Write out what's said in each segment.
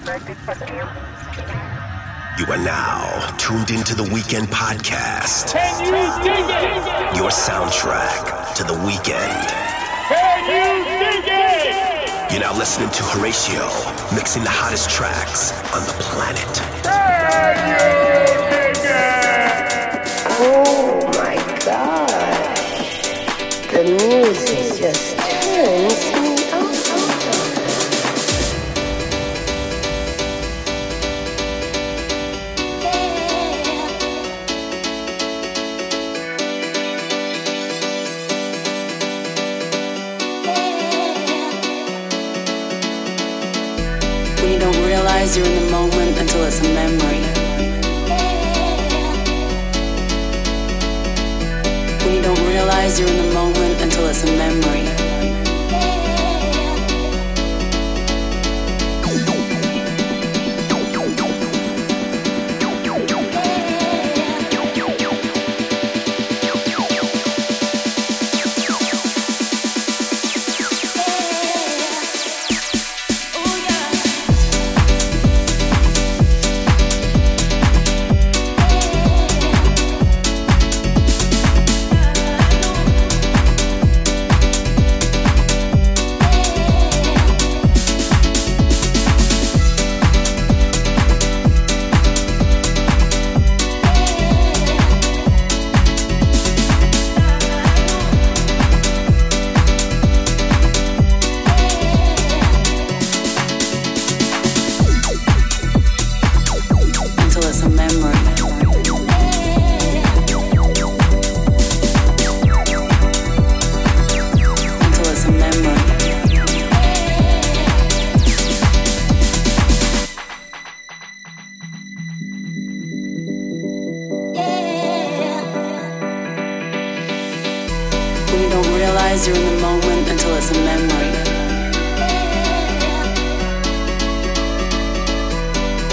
You are now tuned into the Weekend Podcast. Can you dig it? Your soundtrack to the weekend. Can you dig it? You're now listening to Horatio mixing the hottest tracks on the planet. Can you dig it? Oh my god. The music just it's a memory. When you don't realize you're in the moment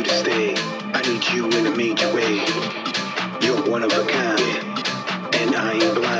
you to stay. I need you in a major way. You're one of a kind, and I ain't blind.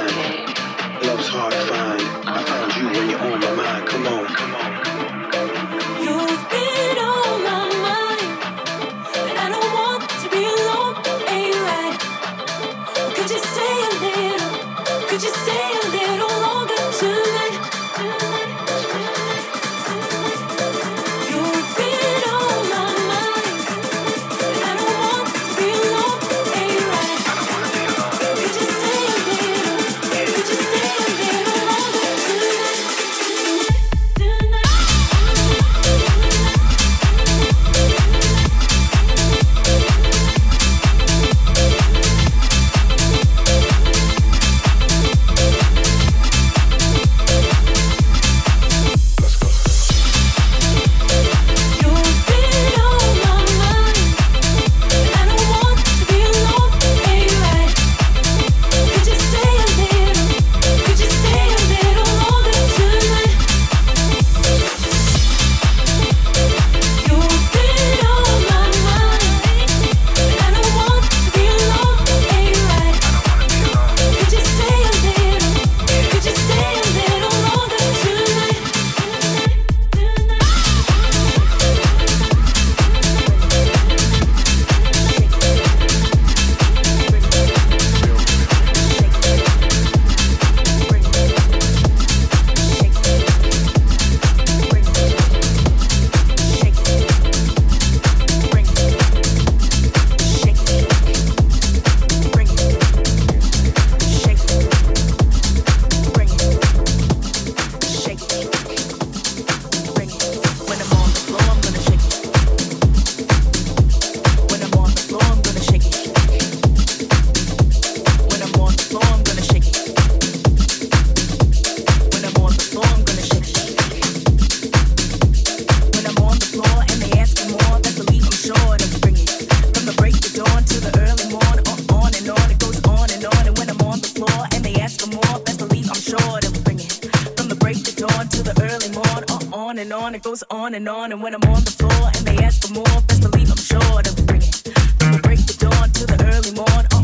and on, it goes on and on. And when I'm on the floor and they ask for more, best believe I'm sure to bring it. from the break of dawn to the early morn.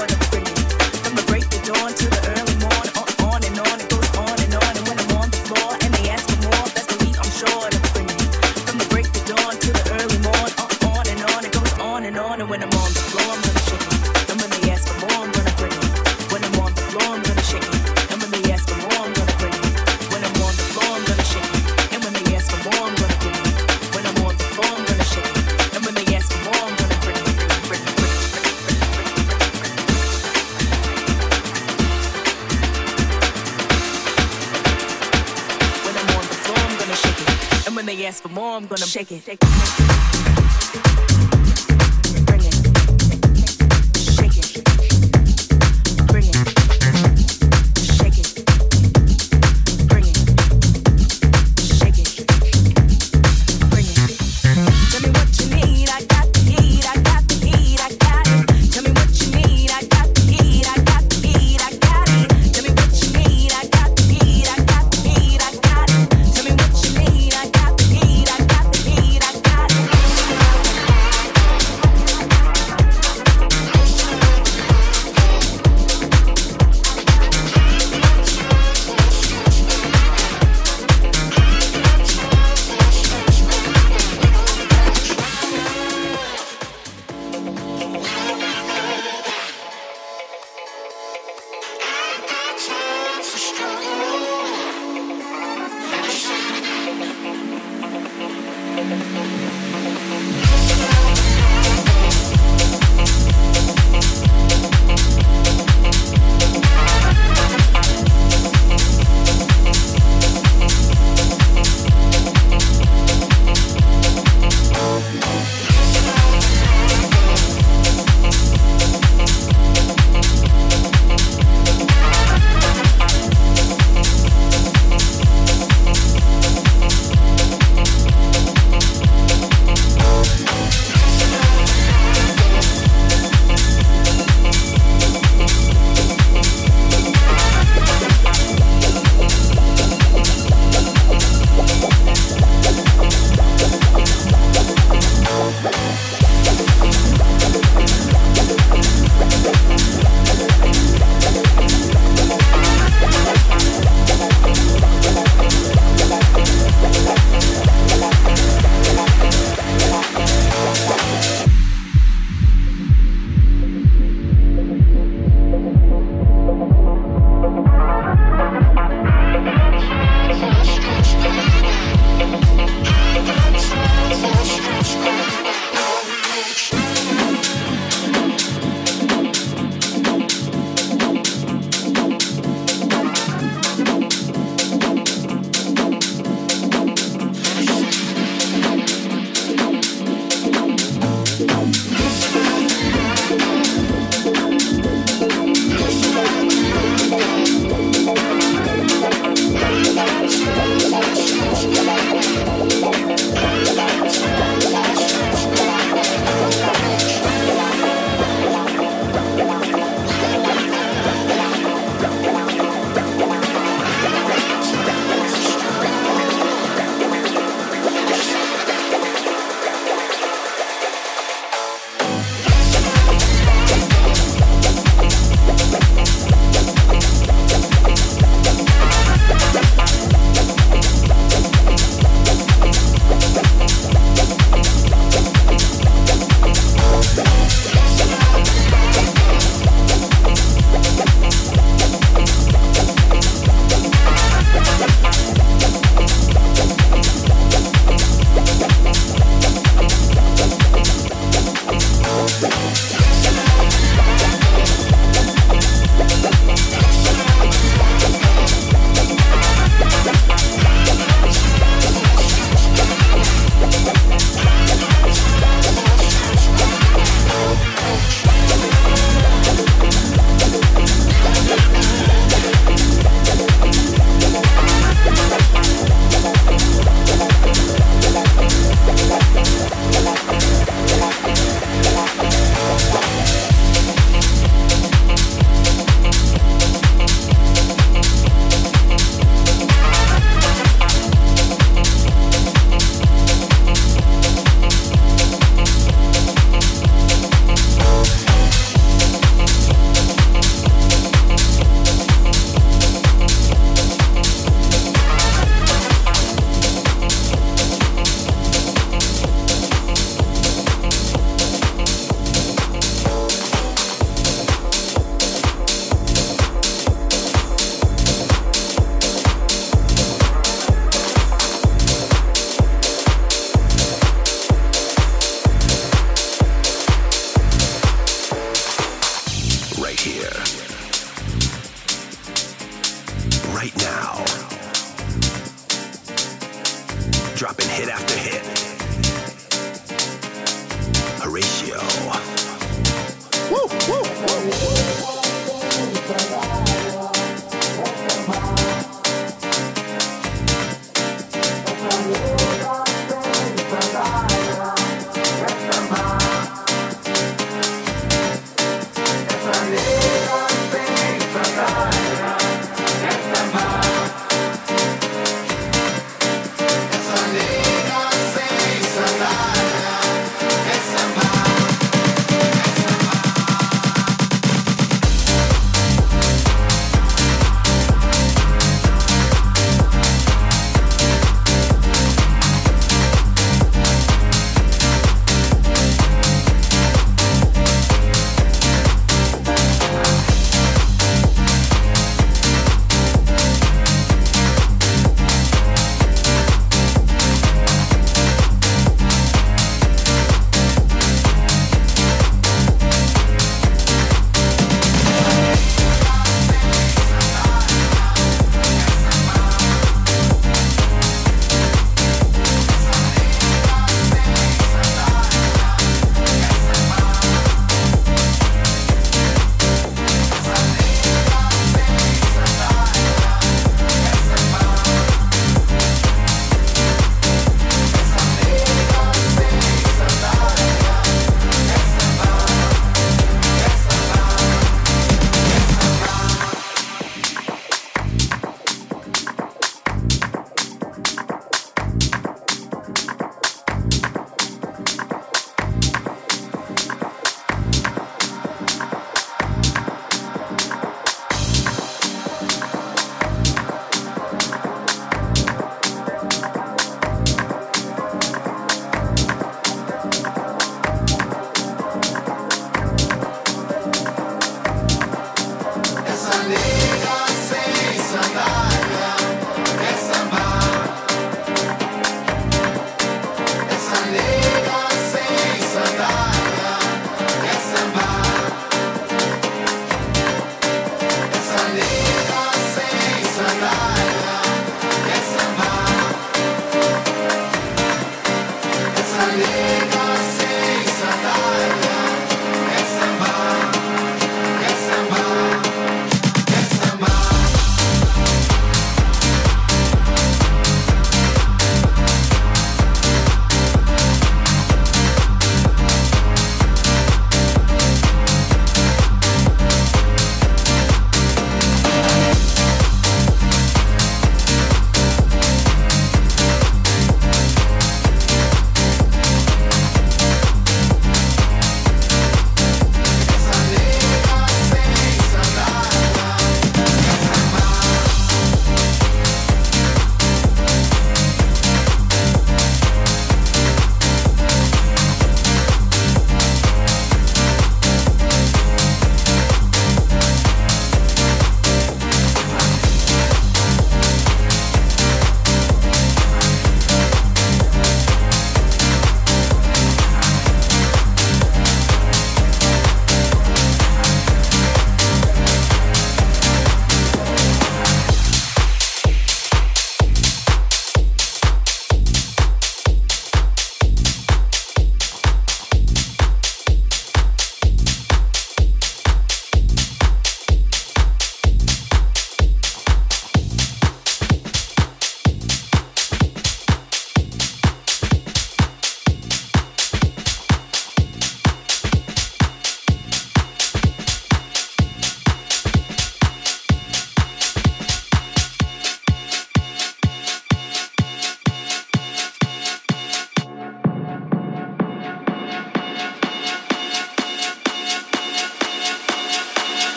more a pretty. Know I'm shake it.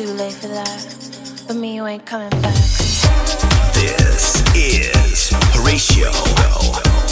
too late for that. But me, you ain't coming back. This is Horatio.